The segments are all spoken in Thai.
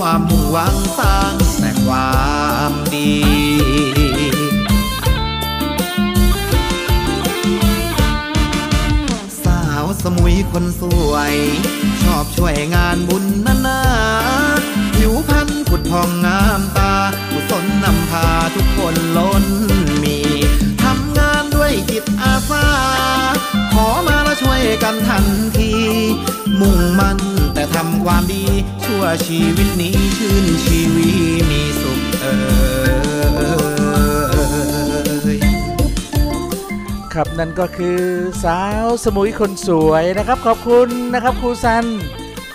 ความมุ่งหวังสร้างแต่ความดีสาวสมุยคนสวย ชอบช่วยงานบุญนานาผิวพรรณผุดพองงามตากุศลนำพาทุกคนล้นมีทำงานด้วยจิตอาสา ขอมาแล้วช่วยกันทันที มุ่งมั่นแต่ทำความดี ชั่วชีวิตนี้ชื่นชีวีมีสุขเอ่ยครับนั่นก็คือสาวสมุยคนสวยนะครับ ขอบคุณนะครับครูซัน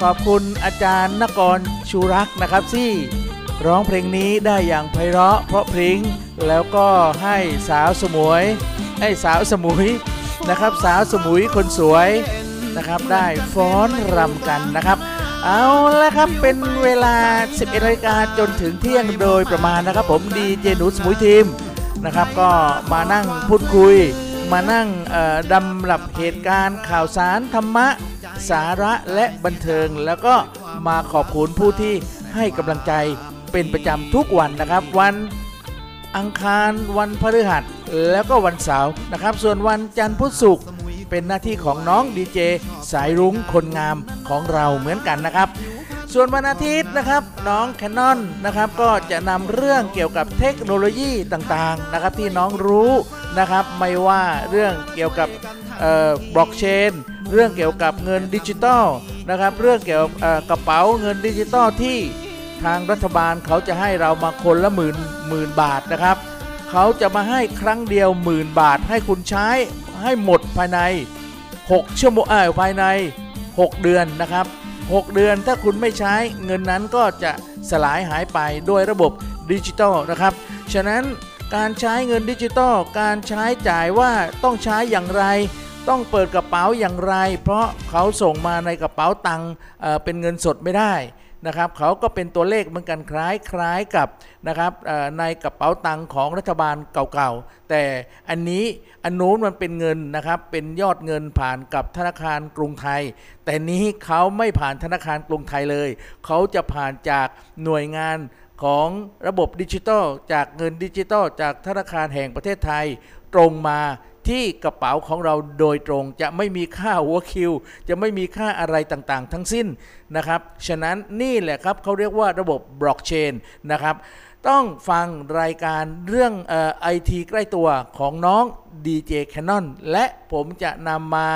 ขอบคุณอาจารย์นกรชูรักนะครับที่ร้องเพลงนี้ได้อย่างไพเราะเพราะพริ้งแล้วก็ให้สาวสมุยให้สาวสมุยนะครับ สาวสมุยคนสวย นะครับ ได้ฟ้อนรำกันนะครับ เอาละครับเป็นเวลา 11นาฬิกาจนถึงเที่ยงโดยประมาณนะครับ ผมดีเจหนูสมุยทีมนะครับก็มานั่งพูดคุย มานั่งดำรับเหตุการณ์ข่าวสารธรรมะ สาระและบันเทิง แล้วก็มาขอบคุณผู้ที่ให้กำลังใจเป็นประจำทุกวันนะครับ วันอังคารวันพฤหัสแล้วก็วันเสาร์นะครับ ส่วนวันจันทร์พุธศุกร์ เป็นหน้าที่ของน้องดีเจสายรุ้งคนงามของเราเหมือนกันนะครับ ส่วนวันอาทิตย์นะครับน้องแคนนอนนะครับก็จะนำเรื่องเกี่ยวกับเทคโนโลยีต่างๆนะครับที่น้องรู้นะครับไม่ว่าเรื่องเกี่ยวกับบล็อกเชนเรื่องเกี่ยวกับเงินดิจิตอลนะครับเรื่องเกี่ยวกับกระเป๋าเงินดิจิตอลที่ทางรัฐบาลเขาจะให้เรามาคนละหมื่นหมื่นบาทนะครับ เขาจะมาให้ครั้งเดียวหมื่นบาทให้คุณใช้ ให้หมดภายใน 6 ชั่วโมงเออภายใน 6 เดือนนะครับ 6 เดือนถ้าคุณไม่ใช้เงินนั้นก็จะสลายหายไปโดยระบบดิจิตอลนะครับ ฉะนั้นการใช้เงินดิจิตอลการใช้จ่ายว่าต้องใช้อย่างไร ต้องเปิดกระเป๋าอย่างไร เพราะเขาส่งมาในกระเป๋าตังค์เป็นเงินสดไม่ได้ นะครับเขาก็เป็นตัวเลขเหมือนกันคล้ายคล้ายกับนะครับในกระเป๋าตังค์ของรัฐบาลเก่าๆ แต่อันนี้อันนู้นมันเป็นเงินนะครับเป็นยอดเงินผ่านกับธนาคารกรุงไทย แต่นี้เขาไม่ผ่านธนาคารกรุงไทยเลย เขาจะผ่านจากหน่วยงานของระบบดิจิทัลจากเงินดิจิทัลจากธนาคารแห่งประเทศไทย ตรงมา ที่กระเป๋าของเราโดยตรงจะไม่มีค่าหัวคิว จะไม่มีค่าอะไรต่างๆ ทั้งสิ้นนะครับ ฉะนั้นนี่แหละครับเขาเรียกว่าระบบบล็อกเชนนะครับ ต้องฟังรายการเรื่องไอทีใกล้ตัวของน้อง DJ Canon และผมจะนำมา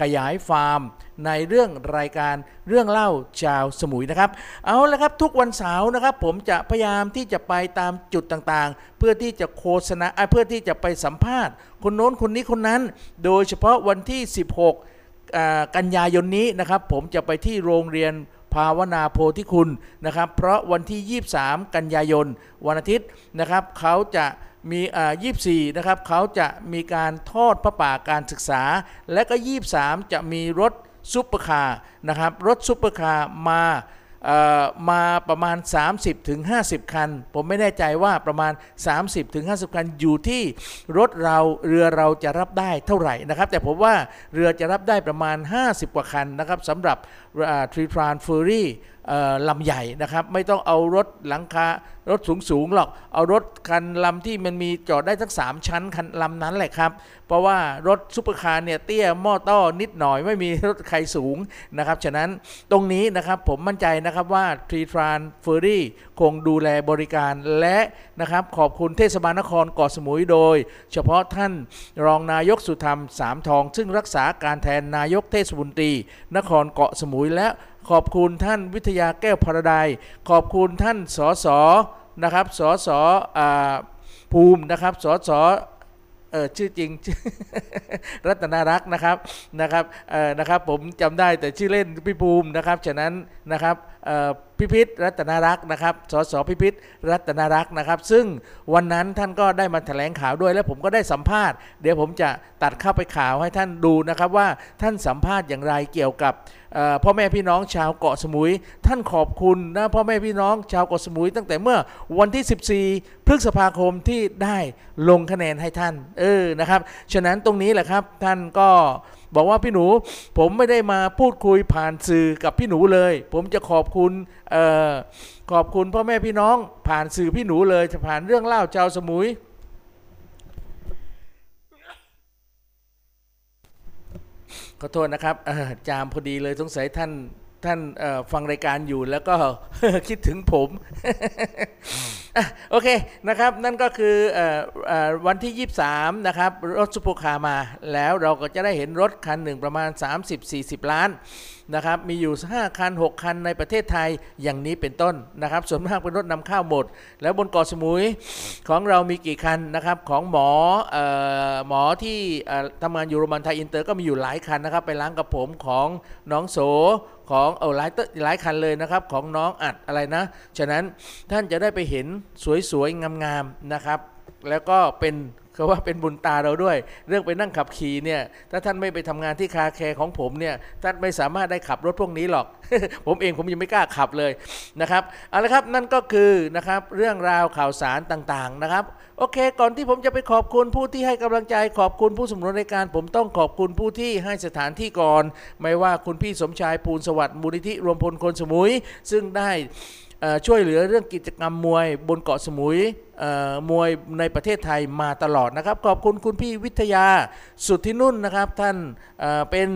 ขยายฟาร์ม ในเรื่องรายการเรื่องเล่าชาวสมุยนะครับ เอาละครับทุกวันเสาร์นะครับ ผมจะพยายามที่จะไปตามจุดต่างๆ เพื่อที่จะโฆษณาเพื่อที่จะไปสัมภาษณ์ คนโน้นคนนี้คนนั้น โดยเฉพาะวันที่ 16 กันยายนนี้นะครับ ผมจะไปที่โรงเรียน ภาวนาโพธิคุณนะครับ เพราะวันที่ 23 กันยายนวันอาทิตย์นะครับเขาจะมีอ่า24 นะครับเขาจะมีการทอดพระป่าการศึกษา และก็ 23 จะมีรถซุปเปอร์คาร์นะครับรถซุปเปอร์คาร์มาเอ่อมาประมาณ 30ถึง50 คัน ผมไม่แน่ใจว่าประมาณ 30ถึง50 คันอยู่ที่รถเราเรือเราจะรับได้เท่าไหร่นะครับ แต่ผมว่าเรือจะรับได้ประมาณ 50 กว่าคันนะครับสำหรับ Seatran Ferry ลำใหญ่นะครับ ไม่ต้องเอารถหลังคารถสูงๆหรอก เอารถคันลำที่มันมีจอดได้ทั้ง 3 ชั้นคันลำนั้นแหละครับ เพราะว่ารถซุปเปอร์คาร์เนี่ยเตี้ยม่อต้อนิดหน่อยไม่มีรถใครสูงนะครับ ฉะนั้นตรงนี้นะครับผมมั่นใจนะครับว่า Seatran Ferryคงดูแลบริการและนะครับขอบคุณเทศบาลนครเกาะสมุยโดย เฉพาะท่านรองนายกสุธรรมสามทอง ซึ่งรักษาการแทนนายกเทศมนตรี นครเกาะสมุยและ ขอบคุณท่านวิทยาแก้วพรดายขอบคุณท่านสสนะครับสสภูมินะครับสสเออชื่อจริงรัตนารักษ์นะครับนะครับเออนะครับผมจำได้แต่ชื่อเล่นพี่ภูมินะครับฉะนั้นนะครับ พิพิธรัตนารักษ์นะครับ สสพิพิธรัตนารักษ์นะครับ ซึ่งวันนั้นท่านก็ได้มาแถลงข่าวด้วย และผมก็ได้สัมภาษณ์ เดี๋ยวผมจะตัดเข้าไปข่าวให้ท่านดูนะครับว่าท่านสัมภาษณ์อย่างไรเกี่ยวกับพ่อแม่พี่น้องชาวเกาะสมุย ท่านขอบคุณนะพ่อแม่พี่น้องชาวเกาะสมุย ตั้งแต่เมื่อวันที่ 14 พฤษภาคมที่ได้ลงคะแนนให้ท่าน เออนะครับ ฉะนั้นตรงนี้แหละครับท่านก็ บอกว่าพี่หนูผมไม่ได้มาพูดคุยผ่านสื่อกับพี่หนูเลย ผมจะขอบคุณออขอบคุณพ่อแม่พี่น้องผ่านสื่อพี่หนูเลยจะผ่านเรื่องเล่าชาวสมุย ขอโทษนะครับจามพอดีเลยสงสัยท่าน ท่านฟังรายการอยู่แล้วก็คิดถึงผมโอเคนะครับ นั่นก็คือวันที่ 23 นะครับ รถซุปเปอร์คาร์มา แล้วเราก็จะได้เห็นรถคันหนึ่งประมาณ 30-40 ล้านนะครับ มีอยู่ 5 คัน 6 คันในประเทศไทยอย่างนี้เป็นต้นนะครับ ส่วนมากเป็นรถนำเข้าหมด แล้วบนเกาะสมุยของเรามีกี่คันนะครับ ของหมอหมอที่ทำงานอยู่โรงพยาบาลไทยอินเตอร์ก็มีอยู่หลายคันนะครับ ไปล้างกับผมของน้องโส ของเอาหลายหลายคันเลยนะครับของน้องอัดอะไรนะ ฉะนั้นท่านจะได้ไปเห็นสวยๆงามๆนะครับ แล้วก็เป็น เขาว่าเป็นบุญตาเราด้วย เรื่องไปนั่งขับขี่เนี่ย ถ้าท่านไม่ไปทำงานที่คาแคร์ของผมเนี่ย ท่านไม่สามารถได้ขับรถพวกนี้หรอก ผมเองผมยังไม่กล้าขับเลยนะครับ เอาละครับนั่นก็คือนะครับเรื่องราวข่าวสารต่างๆนะครับ โอเค ก่อนที่ผมจะไปขอบคุณผู้ที่ให้กำลังใจขอบคุณผู้สมรในการ ผมต้องขอบคุณผู้ที่ให้สถานที่ก่อน ไม่ว่าคุณพี่สมชายปูนสวัสดิ์มูลนิธิรวมพลคนสมุย ซึ่งได้ช่วยเหลือเรื่องกิจกรรมมวยบนเกาะสมุยมวยในประเทศไทยมาตลอดนะครับ ขอบคุณคุณพี่วิทยาสุที่นุ่นนะครับท่านเป็น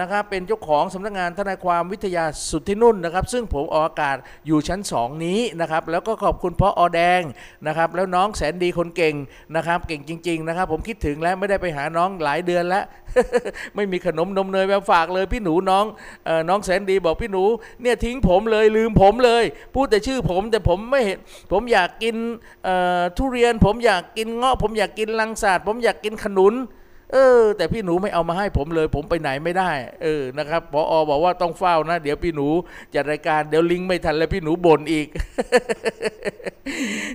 นะครับเป็นเจ้าของสำนักงานทนายความวิทยาสุที่นุ่นนะครับ ซึ่งผมออกอากาศอยู่ชั้น 2 นี้นะครับ แล้วก็ขอบคุณพ่ออแดงนะครับ แล้วน้องแสนดีคนเก่งนะครับ เก่งจริง ๆ นะครับ ผมคิดถึงแล้วไม่ได้ไปหาน้องหลายเดือนแล้ว ไม่มีขนมนมเนยมาฝากเลยพี่หนูน้องน้องแสนดีบอกพี่หนูเนี่ยทิ้งผมเลยลืมผมเลย พูดแต่ชื่อผมแต่ผมไม่เห็นผมอยากกินทุเรียนผมอยากกินเงาะผมอยากกินลังสาดผมอยากกินขนุน เออ แต่พี่หนูไม่เอามาให้ผมเลย ผมไปไหนไม่ได้ เออนะครับพออบอกว่าต้องเฝ้านะ เดี๋ยวพี่หนูจัดรายการเดี๋ยวลิงไม่ทันแล้วพี่หนูบ่นอีก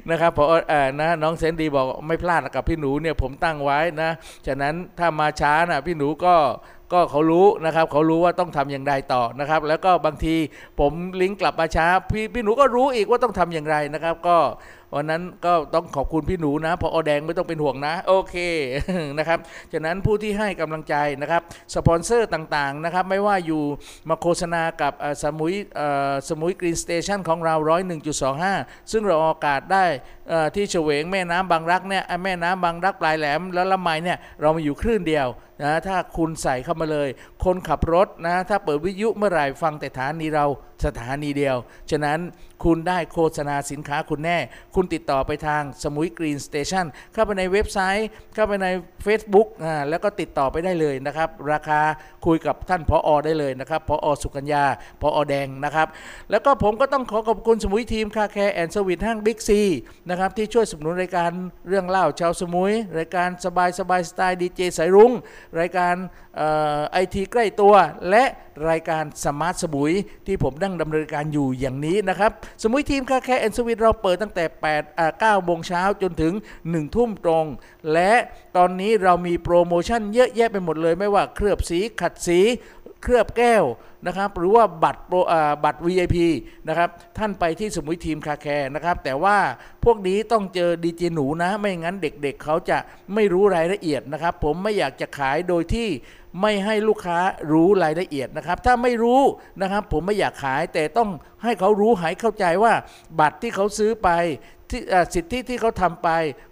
นะครับพอออนะน้องเซนดีบอกไม่พลาดกับพี่หนูเนี่ยผมตั้งไว้นะ ฉะนั้นถ้ามาช้านะพี่หนูก็ก็เขารู้นะครับเขารู้ว่าต้องทำอย่างไรต่อนะครับ แล้วก็บางทีผมลิงก์กลับมาช้าพี่พี่หนูก็รู้อีกว่าต้องทำอย่างไรนะครับ ก็ วันนั้นก็ต้องขอบคุณพี่หนูนะผอ.แดงไม่ต้องเป็นห่วงนะ โอเคนะครับฉะนั้นผู้ที่ให้กำลังใจนะครับสปอนเซอร์ต่างๆนะครับไม่ว่าอยู่มาโฆษณากับสมุยสมุย Green Station ของเราร้อยหนึ่งจุดสองห้าซึ่งออกอากาศได้ที่เฉวงแม่น้ำบางรักเนี่ยแม่น้ำบางรักปลายแหลม แล้วละไมเนี่ยเรามาอยู่คลื่นเดียวนะถ้าคุณใส่เข้ามาเลย คนขับรถนะถ้าเปิดวิทยุเมื่อไหร่ฟังแต่ฐานีเรา สถานีเดียว ฉะนั้นคุณได้โฆษณาสินค้าคุณแน่ คุณติดต่อไปทางสมุยกรีนสเตชันเข้าไปในเว็บไซต์ เข้าไปใน Facebook อ่าแล้วก็ติดต่อไปได้เลยนะครับ ราคาคุยกับท่านพออได้เลยนะครับพออสุกัญญาพออแดงนะครับ แล้วก็ผมก็ต้องขอขอบคุณสมุย Team Car Care and สวิทห้างบิ๊กซีนะครับที่ช่วยสนับสนุนรายการเรื่องเล่าชาวสมุย รายการสบายสบายสไตล์ดีเจสายรุ้งรายการไอทีใกล้ตัวและรายการสมาร์ทสมุยที่ผมนั่งดำเนินการอยู่อย่างนี้นะครับ สมุย Team Car Care and สวิทเราเปิดตั้งแต่8 9โมงเช้าจนถึง 1 ทุ่มตรง และตอนนี้เรามีโปรโมชั่นเยอะแยะไปหมดเลยไม่ว่าเคลือบสีขัดสีเคลือบแก้วนะครับหรือว่าบัตรโปรบัตร VIP นะครับท่านไปที่สมุยทีมคาแคร์นะครับแต่ว่าพวกนี้ต้องเจอดีเจหนูนะ ไม่งั้นเด็กๆเเขาจะไม่รู้รายละเอียดนะครับ ผมไม่อยากจะขายโดยที่ ไม่ให้ลูกค้ารู้รายละเอียดนะครับ ถ้าไม่รู้นะครับผมไม่อยากขายแต่ต้องให้เขารู้หายเข้าใจว่าบัตรที่เขาซื้อไปที่สิทธิที่เขาทำไป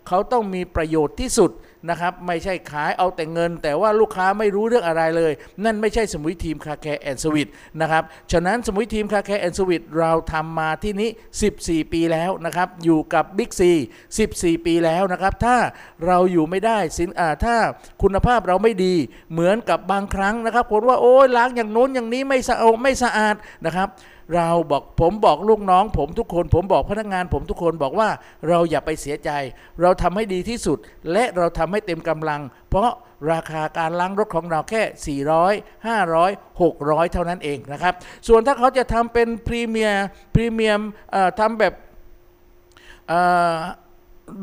เขาต้องมีประโยชน์ที่สุด นะครับไม่ใช่ขายเอาแต่เงิน แต่ว่าลูกค้าไม่รู้เรื่องอะไรเลย นั่นไม่ใช่สมุย Team Car Care and สวิทนะครับฉะนั้นสมุย Team Car Care and สวิทเราทำมาที่นี้ 14 ปีแล้วนะครับอยู่กับบิ๊กซี14 ปีแล้วนะครับถ้าเราอยู่ไม่ได้สิ ถ้าคุณภาพเราไม่ดีเหมือนกับบางครั้งนะครับคนว่าโอ้ยล้างอย่างโน้นอย่างนี้ไม่สะอาดไม่สะอาดนะครับ เราบอกผมบอกลูกน้อง ผมทุกคนผมบอกพนักงาน ผมทุกคนบอกว่าเราอย่าไปเสียใจ เราทำให้ดีที่สุด และเราทำให้เต็มกำลัง เพราะราคาการล้างรถของเราแค่ 400 500 600 เท่านั้นเองนะครับ ส่วนถ้าเขาจะทำเป็นพรีเมียร์พรีเมียมทำแบบ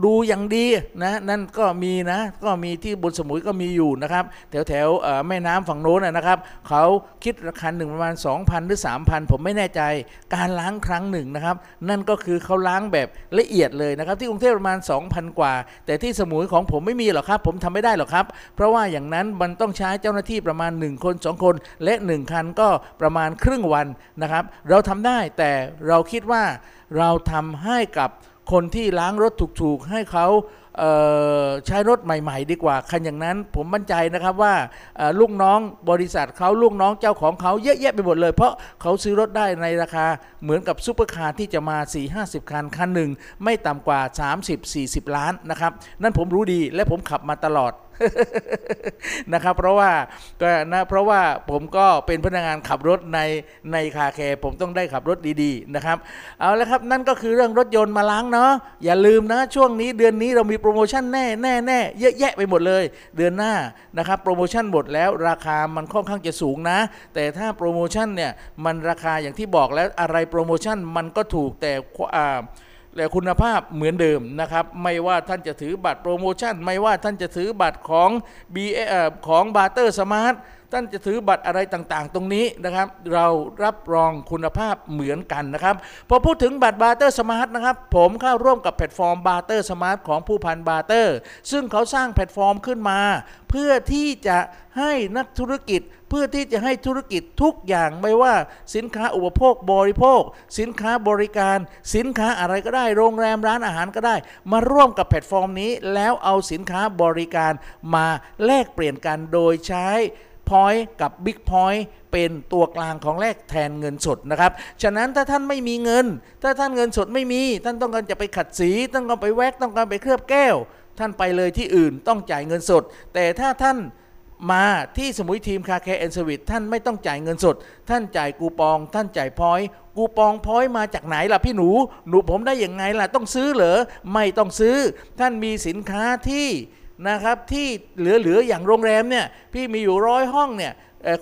ดูอย่างดีนะนั่นก็มีนะก็มีที่บนสมุยก็มีอยู่นะครับ แถวแถวแม่น้ำฝั่งโน้นนะครับเขาคิดราคาหนึ่งประมาณ 2,000 หรือ 3,000 ผมไม่แน่ใจการล้างครั้งหนึ่งนะครับ นั่นก็คือเขาล้างแบบละเอียดเลยนะครับ ที่กรุงเทพประมาณ 2,000 กว่า แต่ที่สมุยของผมไม่มีหรอกครับ ผมทำไม่ได้หรอกครับ เพราะว่าอย่างนั้นมันต้องใช้เจ้าหน้าที่ประมาณ 1 คน 2 คน และ 1 คันก็ประมาณครึ่งวันนะครับ เราทำได้แต่เราคิดว่าเราทำให้กับ คนที่ล้างรถถูกๆ ให้เขาเใช้รถใหม่ ๆ ดีกว่าคันอย่างนั้นผมมั่นใจนะครับว่าลูกน้องบริษัทเขาลูกน้องเจ้าของเขาเยอะแยะไปหมดเลย เพราะเขาซื้อรถได้ในราคาเหมือนกับซูเปอร์คาร์ที่จะมา 4-50 คัน คันหนึ่งไม่ต่ำกว่า 30-40 ล้านนะครับ นั่นผมรู้ดีและผมขับมาตลอด นะครับ เพราะว่าก็นะเพราะว่าผมก็เป็นพนักงานขับรถในใน car care ผมต้องได้ขับรถดีๆนะครับเอาละครับนั่นก็คือเรื่องรถยนต์มาล้างเนาะอย่าลืมนะช่วงนี้เดือนนี้เรามีโปรโมชั่นแน่แน่แน่เยอะแยะไปหมดเลย เดือนหน้านะครับโปรโมชั่นหมดแล้วราคามันค่อนข้างจะสูงนะ แต่ถ้าโปรโมชั่นเนี่ยมันราคาอย่างที่บอกแล้วอะไรโปรโมชั่นมันก็ถูกแต่ และคุณภาพเหมือนเดิมนะครับ ไม่ว่าท่านจะถือบัตรโปรโมชั่น ไม่ว่าท่านจะถือบัตรของ B เอของ Barter Smart ท่านจะถือบัตรอะไรต่างๆ ตรงนี้นะครับ เรารับรองคุณภาพเหมือนกันนะครับ พอพูดถึงบัตร Barter Smart นะครับผมเข้าร่วมกับแพลตฟอร์ม Barter Smart ของผู้พัน Barter ซึ่งเขาสร้างแพลตฟอร์มขึ้นมา เพื่อที่จะให้นักธุรกิจเพื่อที่จะให้ธุรกิจทุกอย่างไม่ว่าสินค้าอุปโภคบริโภค สินค้าบริการ สินค้าอะไรก็ได้ โรงแรมร้านอาหารก็ได้ มาร่วมกับแพลตฟอร์มนี้ แล้วเอาสินค้าบริการมาแลกเปลี่ยนกันโดยใช้ Point กับ Big Point เป็นตัวกลางของแลกแทนเงินสดนะครับ ฉะนั้นถ้าท่านไม่มีเงิน ถ้าท่านเงินสดไม่มี ท่านต้องการจะไปขัดสี ต้องการไปแวกต้องการไปเคลือบแก้ว ท่านไปเลยที่อื่นต้องจ่ายเงินสด แต่ถ้าท่านมาที่สมุยทีม Car Care and สวิตท่านไม่ต้องจ่ายเงินสด ท่านจ่ายกูปอง ท่านจ่ายพอยต์กูปองพอยต์มาจากไหนล่ะพี่หนู หนูผมได้ยังไงล่ะต้องซื้อเหรอไม่ต้องซื้อ ท่านมีสินค้าที่ นะครับที่เหลือๆอย่างโรงแรมเนี่ยพี่มีอยู่ร้อยห้องเนี่ย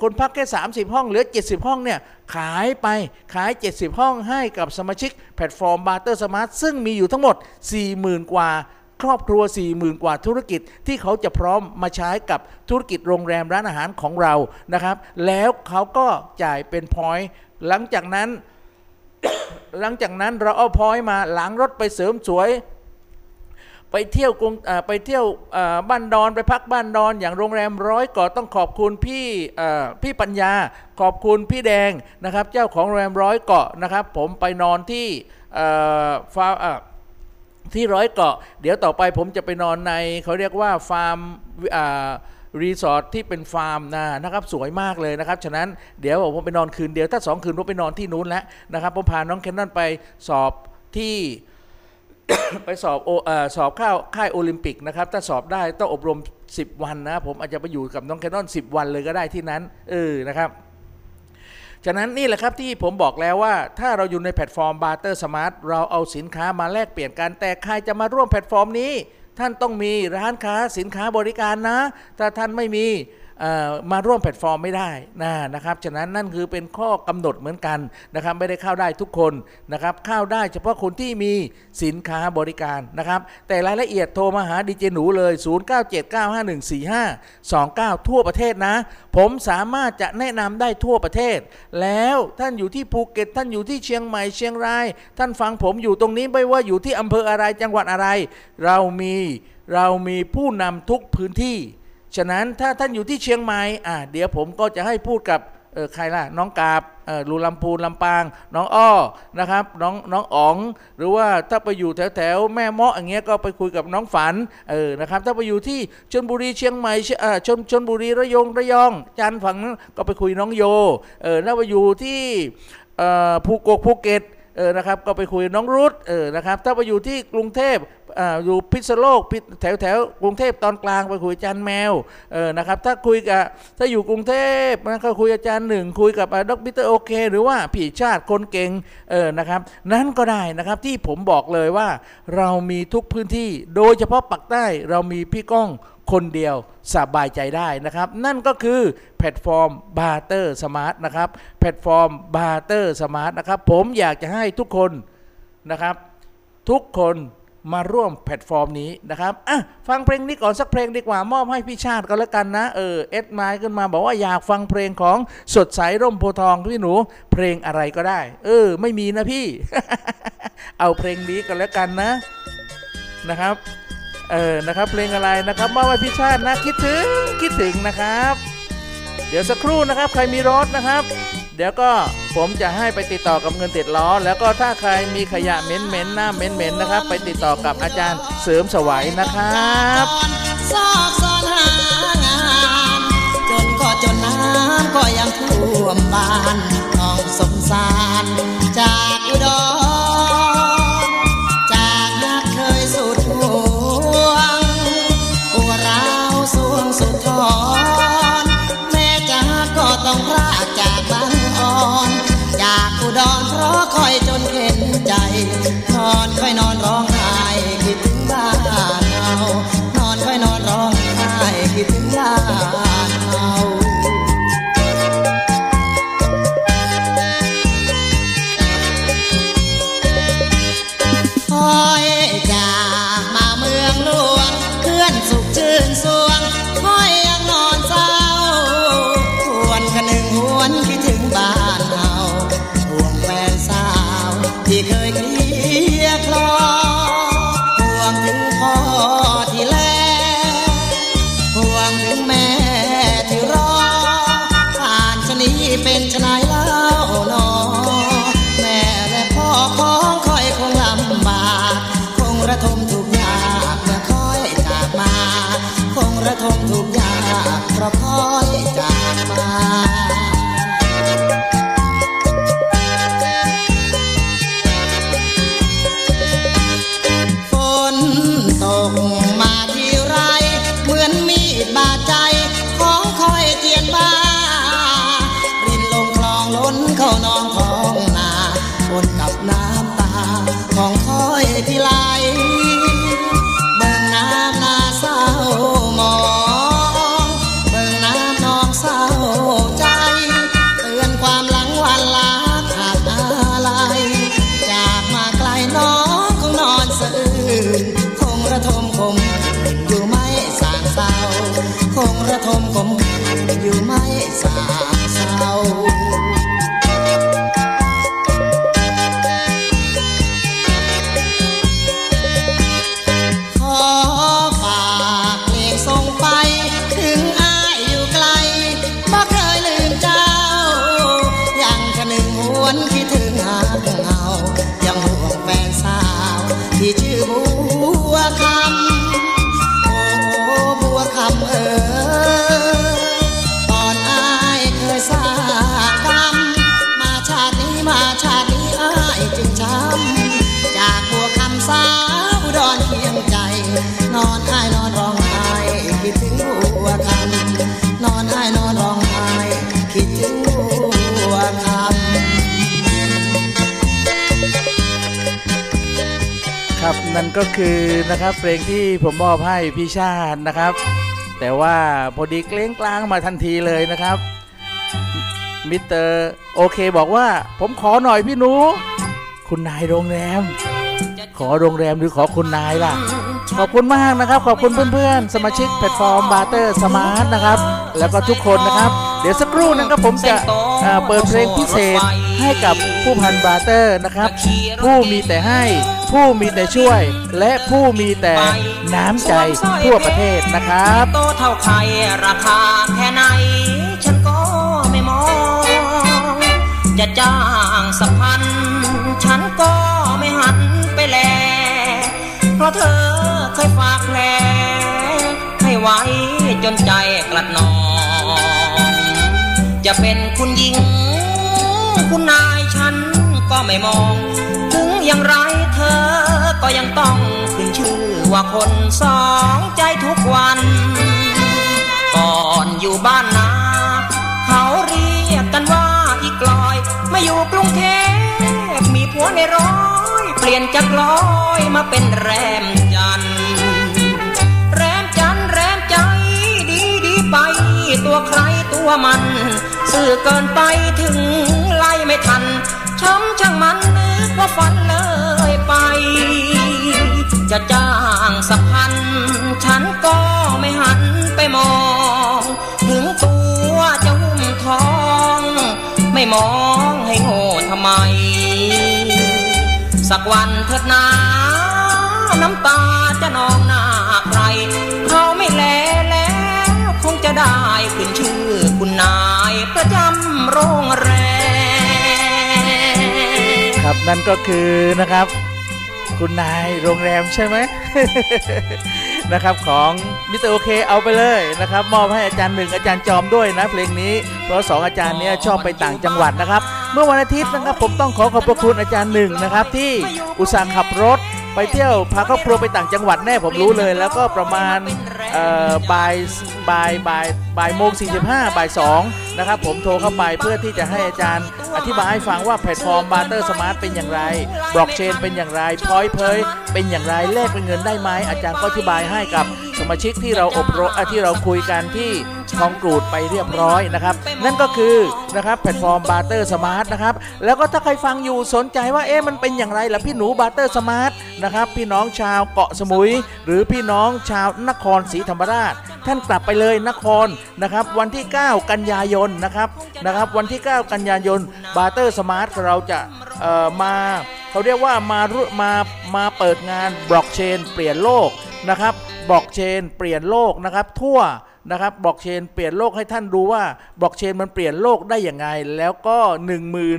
คนพักแค่ 30 ห้องเหลือ 70 ห้องเนี่ยขายไปขาย 70 ห้องให้กับสมาชิกแพลตฟอร์ม Barter Smart ซึ่งมีอยู่ทั้งหมด 40,000 กว่าครอบครัว 40,000 กว่าธุรกิจที่เขาจะพร้อมมาใช้กับธุรกิจโรงแรมร้านอาหารของเรานะครับแล้วเขาก็จ่ายเป็น point หลังจากนั้น หลังจากนั้นเราเอา point มาล้างรถไปเสริมสวย ไปเที่ยวกรุงไปเที่ยวบ้านดอนไปพักบ้านดอน อย่างโรงแรมร้อยเกาะต้องขอบคุณพี่พี่ปัญญา ขอบคุณพี่แดงนะครับ เจ้าของโรงแรมร้อยเกาะนะครับ ผมไปนอนที่ฟาที่ร้อยเกาะ เดี๋ยวต่อไปผมจะไปนอนในเขาเรียกว่าฟาร์มรีสอร์ทที่เป็นฟาร์มนะนะครับสวยมากเลยนะครับ ฉะนั้นเดี๋ยวผมไปนอนคืนเดียว ถ้าสองคืนผมไปนอนที่นู้นแล้วนะครับผมพาน้องแคนนอนไปสอบที่ ไปสอบโอเออสอบเข้าค่ายโอลิมปิกนะครับ ถ้าสอบได้ต้องอบรม 10 วันนะผมอาจจะไปอยู่กับน้องแคนนอน 10 วันเลยก็ได้ที่นั้นเออนะครับฉะนั้นนี่แหละครับที่ผมบอกแล้วว่า ถ้าเราอยู่ในแพลตฟอร์ม Barter Smart เราเอาสินค้ามาแลกเปลี่ยนกัน แต่ใครจะมาร่วมแพลตฟอร์มนี้ ท่านต้องมีร้านค้าสินค้าบริการนะ ถ้าท่านไม่มี มาร่วมแพลตฟอร์มไม่ได้นะนะครับฉะนั้นนั่นคือเป็นข้อกำหนดเหมือนกันนะครับไม่ได้เข้าได้ทุกคนนะครับเข้าได้เฉพาะคนที่มีสินค้าบริการนะครับแต่รายละเอียดโทรมาหาดีเจหนูเลย 0979514529 ทั่วประเทศนะ ผมสามารถจะแนะนำได้ทั่วประเทศ แล้วท่านอยู่ที่ภูเก็ต ท่านอยู่ที่เชียงใหม่เชียงราย ท่านฟังผมอยู่ตรงนี้ไม่ว่าอยู่ที่อำเภออะไรจังหวัดอะไร เรามีเรามีผู้นำทุกพื้นที่ ฉะนั้นถ้าท่านอยู่ที่เชียงใหม่อ่าเดี๋ยวผมก็จะให้พูดกับเออใครล่ะน้องกาบเออลูลำพูนลำปาง น้องอ้อนะครับน้องน้องอ๋อง หรือว่าถ้าไปอยู่แถวแถวแม่เมาะอย่างเงี้ยก็ไปคุยกับน้องฝันเออนะครับถ้าไปอยู่ที่ชลบุรีเชียงใหม่เชียเอ่อชลชลบุรีระยองระยองจันฝั่งนั้นก็ไปคุยน้องโยเออถ้าไปอยู่ที่เออภูกกภูเก็ตเออนะครับก็ไปคุยน้องรุตเออนะครับถ้าไปอยู่ที่กรุงเทพ อยู่พิษโลกพิษแถวแถวกรุงเทพตอนกลางไปคุยอาจารย์แมวเออนะครับถ้าคุยกับถ้าอยู่กรุงเทพนะก็คุยอาจารย์หนึ่งคุยกับดรโอเค หรือว่าพี่ชาติคนเก่งเออนะครับนั้นก็ได้นะครับที่ผมบอกเลยว่าเรามีทุกพื้นที่ โดยเฉพาะปักษ์ใต้เรามีพี่ก้องคนเดียวสบายใจได้นะครับ นั่นก็คือแพลตฟอร์ม Barter Smart นะครับแพลตฟอร์ม Barter Smart นะครับผมอยากจะให้ทุกคนนะครับ ทุกคน มาร่วมแพลตฟอร์มนี้นะครับอะฟังเพลงนี้ก่อนสักเพลงดีกว่ามอบให้พี่ชาติก็แล้วกันนะเออเอ็ดไมล์ขึ้นมาบอกว่าอยากฟังเพลงของสดใสร่มโพทองพี่หนู เพลงอะไรก็ได้ เออ ไม่มีนะพี่ เอาเพลงนี้ก็แล้วกันนะนะครับเออนะครับเพลงอะไรนะครับมอบให้พี่ชาตินะคิดถึงคิดถึงนะครับ เดี๋ยวสักครู่นะครับ ใครมีรถนะครับ เดี๋ยวก็ผมจะให้ไปติดต่อกับเงินติดล้อ แล้วก็ถ้าใครมีขยะเหม็นๆหน้าเหม็นๆนะครับ ไปติดต่อกับอาจารย์เสริมสวัยนะครับซอกซอนหางานจนก็จนน้ำก็ยังท่วมบ้านน้องสงสารจากอุดร คือนะครับเพลงที่ผมมอบให้พี่ชาตินะครับ แต่ว่าพอดีเกล้งกลางมาทันทีเลยนะครับมิสเตอร์โอเคบอกว่า ผมขอหน่อยพี่หนู คุณนายโรงแรม ขอโรงแรมหรือขอคุณนายล่ะ ขอบคุณมากนะครับ ขอบคุณเพื่อนๆ สมาชิกแพลตฟอร์ม Barter Smart นะครับ แล้วก็ทุกคนนะครับ เดี๋ยวสักครู่นะครับผมจะเปิดเพลงพิเศษให้กับผู้พัน Barter นะครับ ผู้มีแต่ให้ ผู้มีแต่ช่วย และผู้มีแต่น้ำใจทั่วประเทศนะครับโตเท่าใครราคาแค่ไหน ฉันก็ไม่มอง จะจ้างสักพันฉันก็ไม่หันไปแล เพราะเธอเคยฝากแลให้ไว้จนใจกลัดนอง จะเป็นคุณหญิง คุณนายฉันก็ไม่มอง อย่างไรเธอ ก็ยังต้องขึ้นชื่อว่าคนสองใจทุกวัน ก่อนอยู่บ้านนาเขาเรียกกันว่าอีกลอยมาอยู่กรุงเทพมีผัวในร้อย เปลี่ยนจากลอยมาเป็นแรมจันแรมจันแรมใจดีดีไป ตัวใครตัวมัน สื่อเกินไปถึงไล่ไม่ทันช้ำช่างมันนึ กว่าฝันเลยไป จะจ้างสักพัน ฉันก็ไม่หันไปมอง ถึงตัวจะหุ้มทอง ไม่มองให้โง่ทำไม สักวันเถิดนาน้ำตาจะนองหน้าใคร เขาไม่แลแล้ว คงจะได้ขึ้นชื่อคุณนายประจำโรงแรมครับ นั่นก็คือนะครับ คุณนายโรงแรมใช่ไหมนะครับของมิสเตอร์โอเคเอาไปเลยนะครับ มอบให้อาจารย์หนึ่งอาจารย์จอมด้วยนะเพลงนี้เพราะสองอาจารย์เนี้ยชอบไปต่างจังหวัดนะครับ เมื่อวันอาทิตย์นะครับผมต้องขอขอบพระคุณอาจารย์หนึ่งนะครับ ที่อุตส่าห์ขับรถไปเที่ยวพาครอบครัวไปต่างจังหวัดแน่ผมรู้เลย แล้วก็ประมาณ บ่ายบ่ายบ่ายบ่ายโมงสี่สิบห้าบ่ายสองนะครับผมโทรเข้าไปเพื่อที่จะให้อาจารย์อธิบายให้ฟังว่าแพลตฟอร์ม Barter Smart เป็นอย่างไรบล็อกเชนเป็นอย่างไร Point Pay เป็นอย่างไรแลกเป็นเงินได้ไหมอาจารย์ก็อธิบายให้กับสมาชิกที่เราอบรมที่เราคุยกันที่ คองกรูดไปเรียบร้อยนะครับ นั่นก็คือนะครับแพลตฟอร์ม Barter Smart นะครับแล้วก็ถ้าใครฟังอยู่สนใจว่าเอ๊ะมันเป็นอย่างไรล่ะพี่หนู Barter Smart นะครับพี่น้องชาวเกาะสมุย หรือพี่น้องชาวนครศรีธรรมราช ท่านกลับไปเลยนครนะครับวันที่ 9 กันยายนนะครับนะครับวันที่ 9 กันยายน Barter Smart เราจะเอ่อมาเขาเรียกว่ามามามาเปิดงานบล็อกเชน เปลี่ยนโลกนะครับบล็อกเชน เปลี่ยนโลกนะครับทั่ว นะครับบล็อกเชนเปลี่ยนโลกให้ท่านดูว่าบล็อกเชนมันเปลี่ยนโลกได้อย่างไง แล้วก็1 0 0 0 0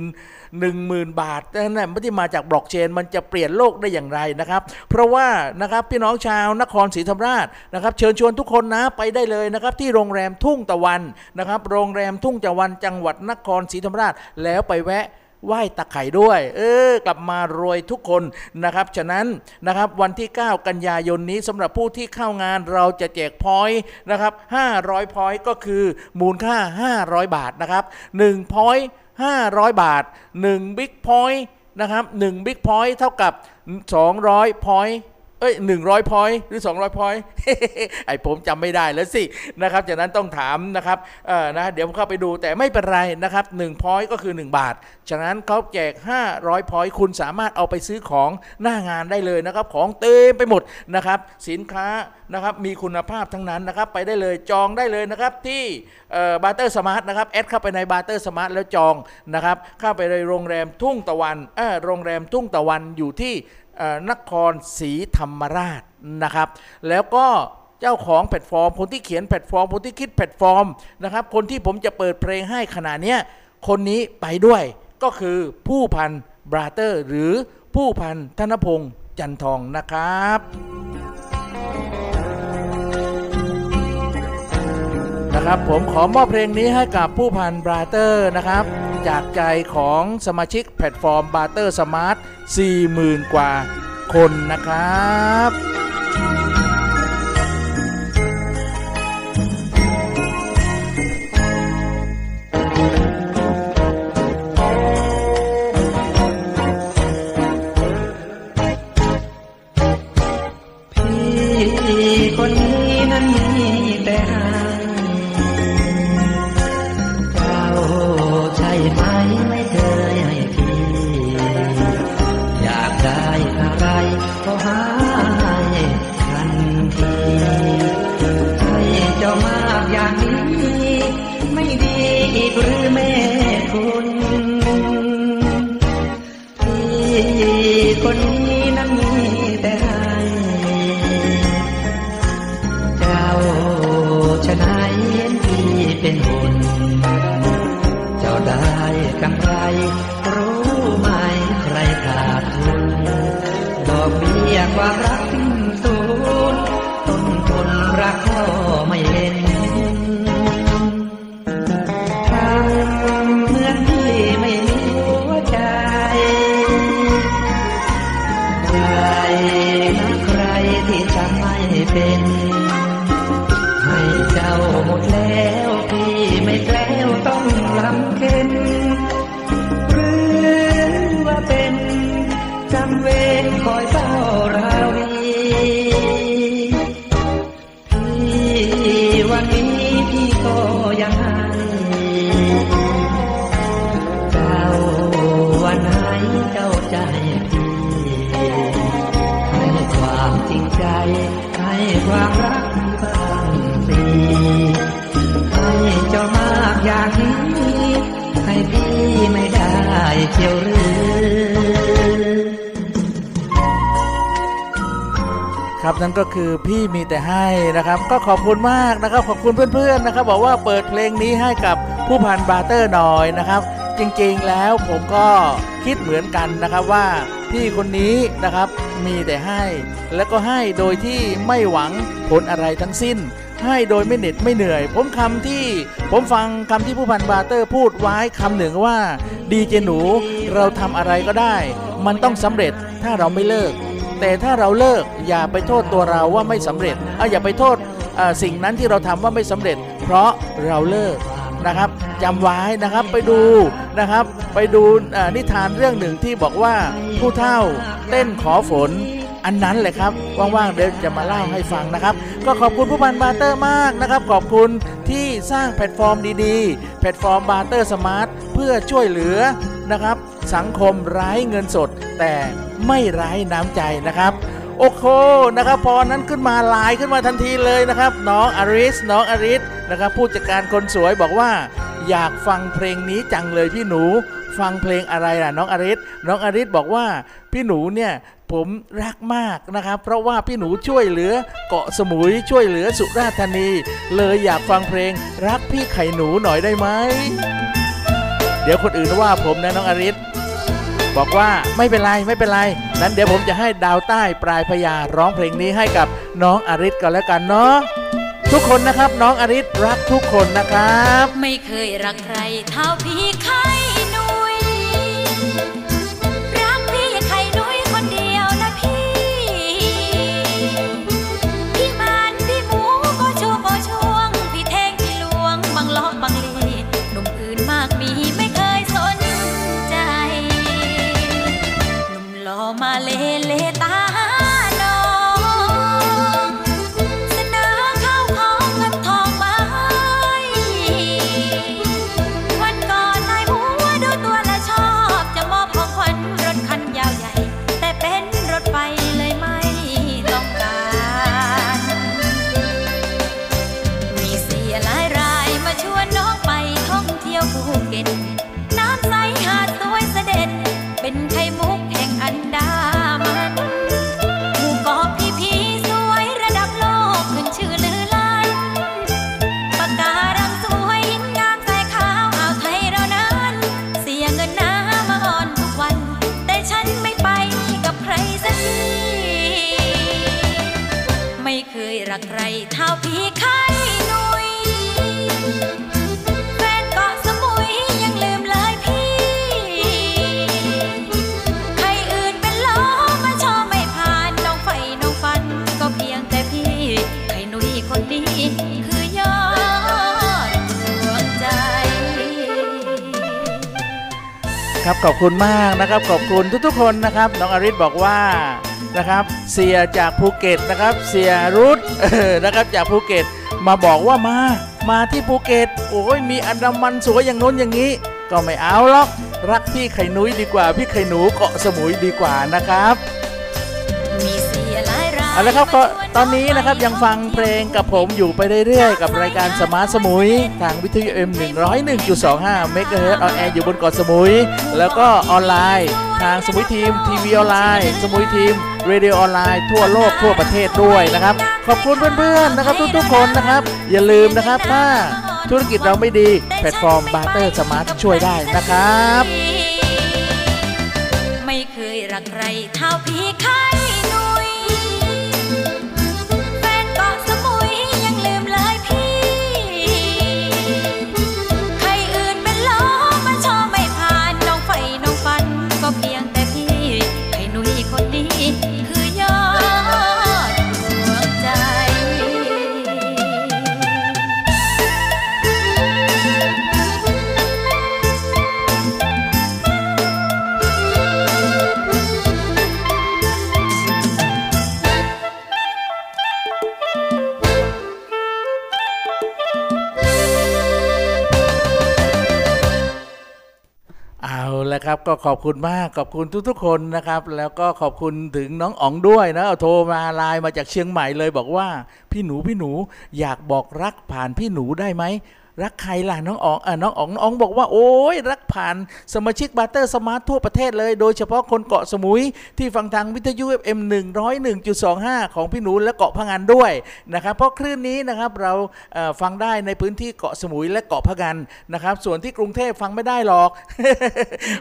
1 0,000 บาทนั่นไม่ได้มาจากบล็อกเชนมันจะเปลี่ยนโลกได้อย่างไรนะครับ เพราะว่านะครับพี่น้องชาวนครศรีธรรมราชนะครับ เชิญชวนทุกคนนะไปได้เลยนะครับ ที่โรงแรมทุ่งตะวันนะครับ โรงแรมทุ่งตะวันจังหวัดนครศรีธรรมราชแล้วไปแวะ ไหว้ตะไคร่ด้วย เออกลับมารวยทุกคนนะครับฉะนั้นนะครับวันที่ 9 กันยายนนี้สำหรับผู้ที่เข้างานเราจะแจก point นะครับ500 point ก็คือมูลค่า 500 บาทนะครับ1 point 500 บาท1 big point นะครับ1 big point เท่ากับ 200 point เอ้ยหนึ่งร้อย point หรือสองร้อย point ไอ้ผมจำไม่ได้แล้วสินะครับจากนั้นต้องถามนะครับเออนะเดี๋ยวผมเข้าไปดูแต่ไม่เป็นไรนะครับหนึ่งพอยก็คือ 1 บาทจากนั้นเขาแจก 500พอยคุณสามารถเอาไปซื้อของหน้างานได้เลยนะครับ ของเต็มไปหมดนะครับ สินค้านะครับมีคุณภาพทั้งนั้นนะครับไปได้เลยจองได้เลยนะครับที่ Barter Smart นะครับ add เข้าไปใน Barter Smart แล้วจองนะครับเข้าไปในโรงแรมทุ่งตะวันเออโรงแรมทุ่งตะวันอยู่ที่ นครศรีธรรมราชนะครับ แล้วก็เจ้าของแพลตฟอร์ม คนที่เขียนแพลตฟอร์ม คนที่คิดแพลตฟอร์มนะครับ คนที่ผมจะเปิดเพลงให้ขณะนี้คนนี้ไปด้วยก็คือผู้พัน Barter หรือผู้พันธนพงศ์จันทองนะครับ นะครับผมขอมอบเพลงนี้ให้กับผู้พัน Barter นะครับ จากใจของสมาชิกแพลตฟอร์ม Barter Smart 40,000 กว่าคนนะครับ ใจให้ความรักบางสีให้เจ้ามากอย่างนี้ให้พี่ไม่ได้เที่ยวหรือครับนั่นก็คือพี่มีแต่ให้นะครับ ก็ขอบคุณมากนะครับ ขอบคุณเพื่อนๆนะครับ บอกว่าเปิดเพลงนี้ให้กับผู้พันบาเตอร์หน่อยนะครับ จริงๆแล้วผมก็คิดเหมือนกันนะครับว่า พี่คนนี้นะครับมีแต่ให้ แล้วก็ให้โดยที่ไม่หวังผลอะไรทั้งสิ้น ให้โดยไม่เหน็ดไม่เหนื่อย ผมคำที่ผมฟังคำที่ผู้พันบาเตอร์พูดไว้คำหนึ่งว่า ดีเจหนูเราทำอะไรก็ได้ มันต้องสำเร็จถ้าเราไม่เลิก แต่ถ้าเราเลิกอย่าไปโทษตัวเราว่าไม่สำเร็จเอาอย่าไปโทษอ่อสิ่งนั้นที่เราทำว่าไม่สำเร็จ เพราะเราเลิก นะครับจำไว้นะครับไปดูนะครับ ไปดูนิทานเรื่องหนึ่งที่บอกว่าผู้เฒ่าเต้นขอฝนอันนั้นแหละครับ ว่างๆ เดี๋ยวจะมาเล่าให้ฟังนะครับ ก็ขอบคุณผู้พัน Barter มากนะครับ ขอบคุณที่สร้างแพลตฟอร์มดีๆ แพลตฟอร์ม Barter Smart เพื่อช่วยเหลือนะครับ สังคมไร้เงินสด แต่ไม่ไร้น้ำใจนะครับ โอ้โหนะครับพอนั้นขึ้นมาไลน์ขึ้นมาทันทีเลยนะครับ น้องอาริสน้องอาริสนะครับผู้จัดการคนสวยบอกว่า อยากฟังเพลงนี้จังเลยพี่หนู ฟังเพลงอะไรล่ะน้องอาริสน้องอาริสบอกว่าพี่หนูเนี่ยผมรักมากนะครับ เพราะว่าพี่หนูช่วยเหลือเกาะสมุยช่วยเหลือสุราษฎร์ธานี เลยอยากฟังเพลงรักพี่ไข่หนูหน่อยได้ไหมเดี๋ยวคนอื่นว่าผมนะน้องอาริส บอกว่าไม่เป็นไรไม่เป็นไร นั้นเดี๋ยวผมจะให้ดาวใต้ปลายพญาร้องเพลงนี้ให้กับน้องอาริสกันแล้วกันเนาะทุกคนนะครับน้องอาริสรักทุกคนนะครับ ไม่เคยรักใครเท่าพี่ใคร ครับขอบคุณมากนะครับขอบคุณทุกๆคนนะครับน้องอาริสบอกว่านะครับเสี่ยจากภูเก็ตนะครับเสี่ยรุทนะครับจากภูเก็ตมาบอกว่ามามาที่ภูเก็ตโอ้ยมีอันดามันสวยอย่างโน้นอย่างนี้ ก็ไม่เอาหรอกรักพี่ไข่นุ้ยดีกว่าพี่ไข่นุ้ยเกาะสมุยดีกว่านะครับ เอาละครับก็ตอนนี้นะครับยังฟังเพลงกับผมอยู่ไปเรื่อยๆ กับรายการ Smart Samui ทางวิทยุ M 101.25เมกะเฮิร์ตออนแอร์อยู่บนเกาะสมุย แล้วก็ออนไลน์ ทางสมุยทีมทีวีออนไลน์ สมุยทีมเรดิโอออนไลน์ทั่วโลกทั่วประเทศด้วยนะครับ ขอบคุณเพื่อนๆนะครับทุกๆคนนะครับ อย่าลืมนะครับถ้าธุรกิจเราไม่ดีแพลตฟอร์ม Barter Smart ช่วยได้นะครับ ไม่เคยรักใครเท่าพี่ไข่ห ละครับก็ขอบคุณมากขอบคุณทุกๆคนนะครับ แล้วก็ขอบคุณถึงน้องอ๋องด้วยนะเอาโทรมาไลน์มาจากเชียงใหม่เลยบอกว่า พี่หนูพี่หนูอยากบอกรักผ่านพี่หนูได้ไหม รักใครล่ะน้องอ๋องอะน้องอ๋องน้องบอกว่าโอ้ยรักผ่านสมาชิก Barter Smart ทั่วประเทศเลย โดยเฉพาะคนเกาะสมุยที่ฟังทางวิทยุ FM 101.25 ของพี่หนูและเกาะพะงันด้วยนะครับเพราะคลื่นนี้นะครับเราเฟังได้ในพื้นที่เกาะสมุยและเกาะพะงันนะครับส่วนที่กรุงเทพฟังไม่ได้หรอก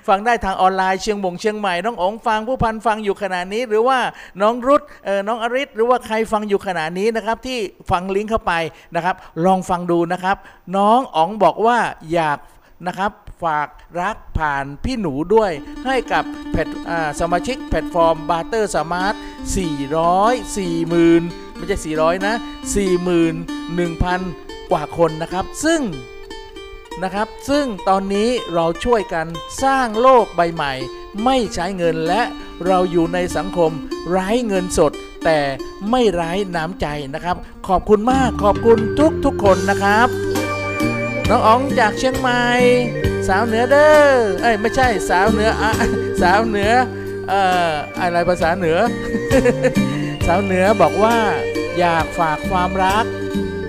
ฟังได้ทางออนไลน์เชียงมงเชียงใหม่น้องอ๋องฟังผู้พันฟังอยู่ขณะนี้ หรือว่าน้องรุดเอ่อน้องอริศหรือว่าใครฟังอยู่ขณะนี้นะครับที่ฟังลิงก์เข้าไปนะครับลองฟังดูนะครับน้อง้องอ๋องบอกว่าอยากนะครับฝากรักผ่านพี่หนูด้วย ให้กับแพสมาชิกแพลตฟอร์ม Barter Smart 400 40,000 ไม่ใช่ 400 นะ 41,000 กว่าคนนะครับ ซึ่งนะครับซึ่งตอนนี้เราช่วยกันสร้างโลกใบใหม่ ไม่ใช้เงินและเราอยู่ในสังคมไร้เงินสด แต่ไม่ไร้น้ำใจนะครับ ขอบคุณมากขอบคุณทุกทุกๆคนนะครับ น้องอ๋องจากเชียงใหม่ สาวเหนือเด้อเอ้ยไม่ใช่สาวเหนืออะสาวเหนือเอ่ออะไรภาษาเหนือ สาวเหนือบอกว่าอยากฝากความรัก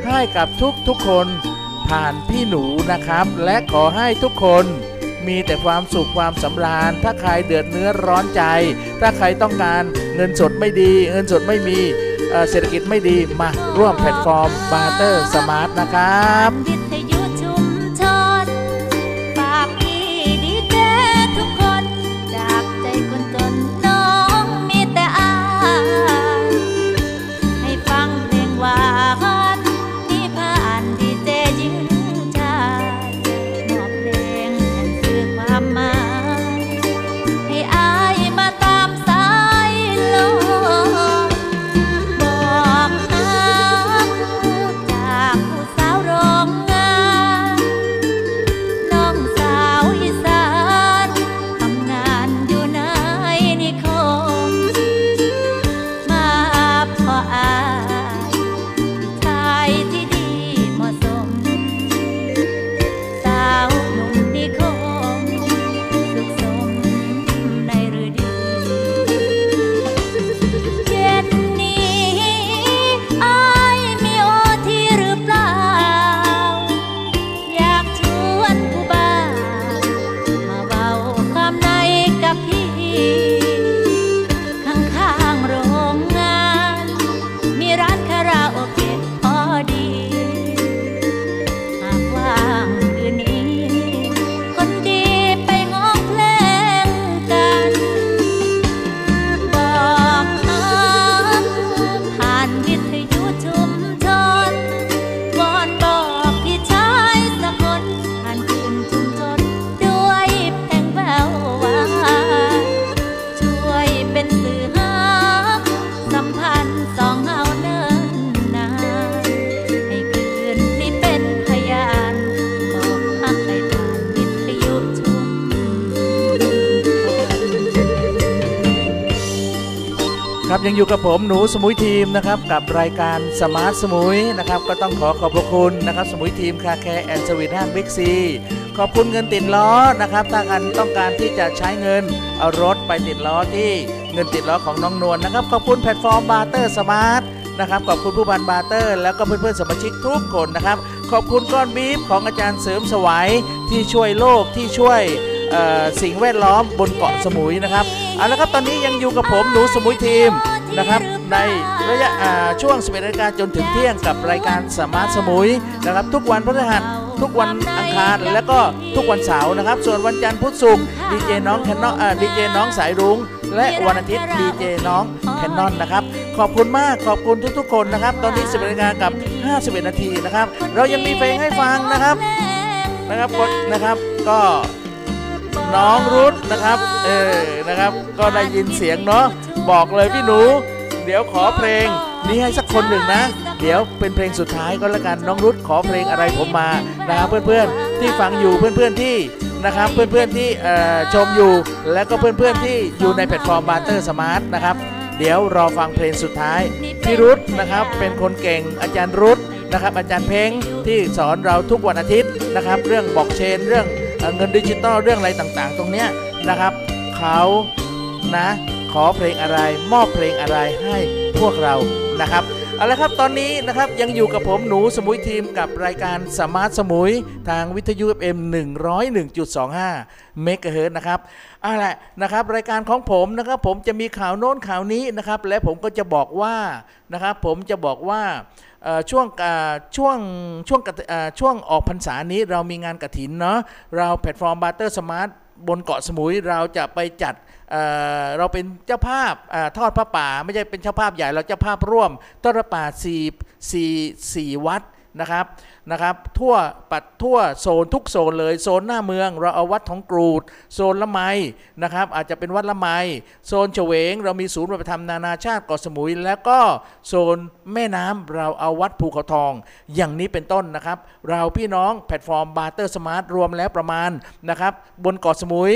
ให้กับทุกทุกคนผ่านพี่หนูนะครับ และขอให้ทุกคนมีแต่ความสุขความสำราญ ถ้าใครเดือดเนื้อร้อนใจ ถ้าใครต้องการเงินสดไม่ดี เงินสดไม่มีเอ่อเศรษฐกิจไม่ดีมาร่วมแพลตฟอร์ม Barter Smart นะครับ อยู่กับผมหนูสมุยทีมนะครับกับรายการ Smart Samui นะครับก็ต้องขอขอบพระคุณนะครับสมุยทีม Car Care and Sweet ห้างบิ๊กซีขอบคุณเงินติดล้อนะครับถ้าท่านต้องการที่จะใช้เงินเอารถไปติดล้อที่เงินติดล้อของน้องนวลนะครับขอบคุณแพลตฟอร์ม Barter Smart นะครับขอบคุณผู้พัน Barter แล้วก็เพื่อนๆสมาชิกทุกคนนะครับขอบคุณก้อนบีฟของอาจารย์เสริมสวัยที่ช่วยโลกที่ช่วยสิ่งแวดล้อมบนเกาะสมุยนะครับเอาละครับตอนนี้ยังอยู่กับผมหนูสมุยทีม นะครับ ในระยะอ่าช่วง 11นาฬิกาจนถึงเที่ยงกับรายการสมาร์ทสมุยนะครับ ทุกวันพฤหัสทุกวันอังคารและก็ทุกวันเสาร์นะครับ ส่วนวันจันทร์พุธศุกร์ดีเจน้องแคนนอนดีเจน้องสายรุ้งและวันอาทิตย์ดีเจน้องแคนนอนนะครับ ขอบคุณมากขอบคุณทุกๆ คนนะครับ ตอนนี้11นาฬิกากับ 51 นาทีนะครับ เรายังมีเพลงให้ฟังนะครับนะครับกดนะครับก็น้องรุดนะครับเออนะครับ ก็ได้ยินเสียงเนาะ บอกเลยพี่หนู เดี๋ยวขอเพลงนี้ให้สักคนหนึ่งนะ เดี๋ยวเป็นเพลงสุดท้ายก็แล้วกันน้องรุดขอเพลงอะไรผมมานะครับเพื่อนๆที่ฟังอยู่เพื่อนๆที่นะครับเพื่อนๆที่เอ่ชมอยู่ และก็เพื่อนๆที่อยู่ในแพลตฟอร์ม Barter Smart นะครับเดี๋ยวรอฟังเพลงสุดท้ายพี่รุดนะครับเป็นคนเก่งอาจารย์รุดนะครับอาจารย์เพ้งที่สอนเราทุกวันอาทิตย์นะครับเรื่องบอกเชนเรื่องเงินดิจิตอลเรื่องอะไรต่างๆ ตรงเนี้ยนะครับเขานะ อเพลงอะไร มอบเพลงอะไรให้พวกเรานะครับเอาละครับตอนนี้นะครับยังอยู่กับผมหนู Samui Team กับรายการ Smart Samui ทางวิทยุ FM 101.25เมกะเฮิรตนะครับเอาละนะครับรายการของผมนะครับผมจะมีข่าวโน้นข่าวนี้นะครับและผมก็จะบอกว่านะครับผมจะบอกว่าช่วงช่วงช่วงกฐอ่าช่วงออกพรรษานี้เรามีงานกระถินเนาะเราแพลตฟอร์ม Barter Smart บนเกาะสมุยเราจะไปจัด เราเป็นเจ้าภาพอทอดผ้าป่า ไม่ใช่เป็นเจ้าภาพใหญ่เราเจ้าภาพร่วมทอดผ้าป่าสี่สี่สี่วัด นะครับนะครับทั่วปัดทั่วโซนทุกโซนเลยโซนหน้าเมืองเราเอาวัดของกรูด โซนละไมนะครับอาจจะเป็นวัดละไมโซนเฉวง เรามีศูนย์ปฏิบัติธรรมนานาชาติเกาะสมุย แล้วก็โซนแม่น้ำเราเอาวัดภูเขาทอง อย่างนี้เป็นต้นนะครับเราพี่น้องแพลตฟอร์ม Barter Smart รวมแล้วประมาณนะครับบนเกาะสมุย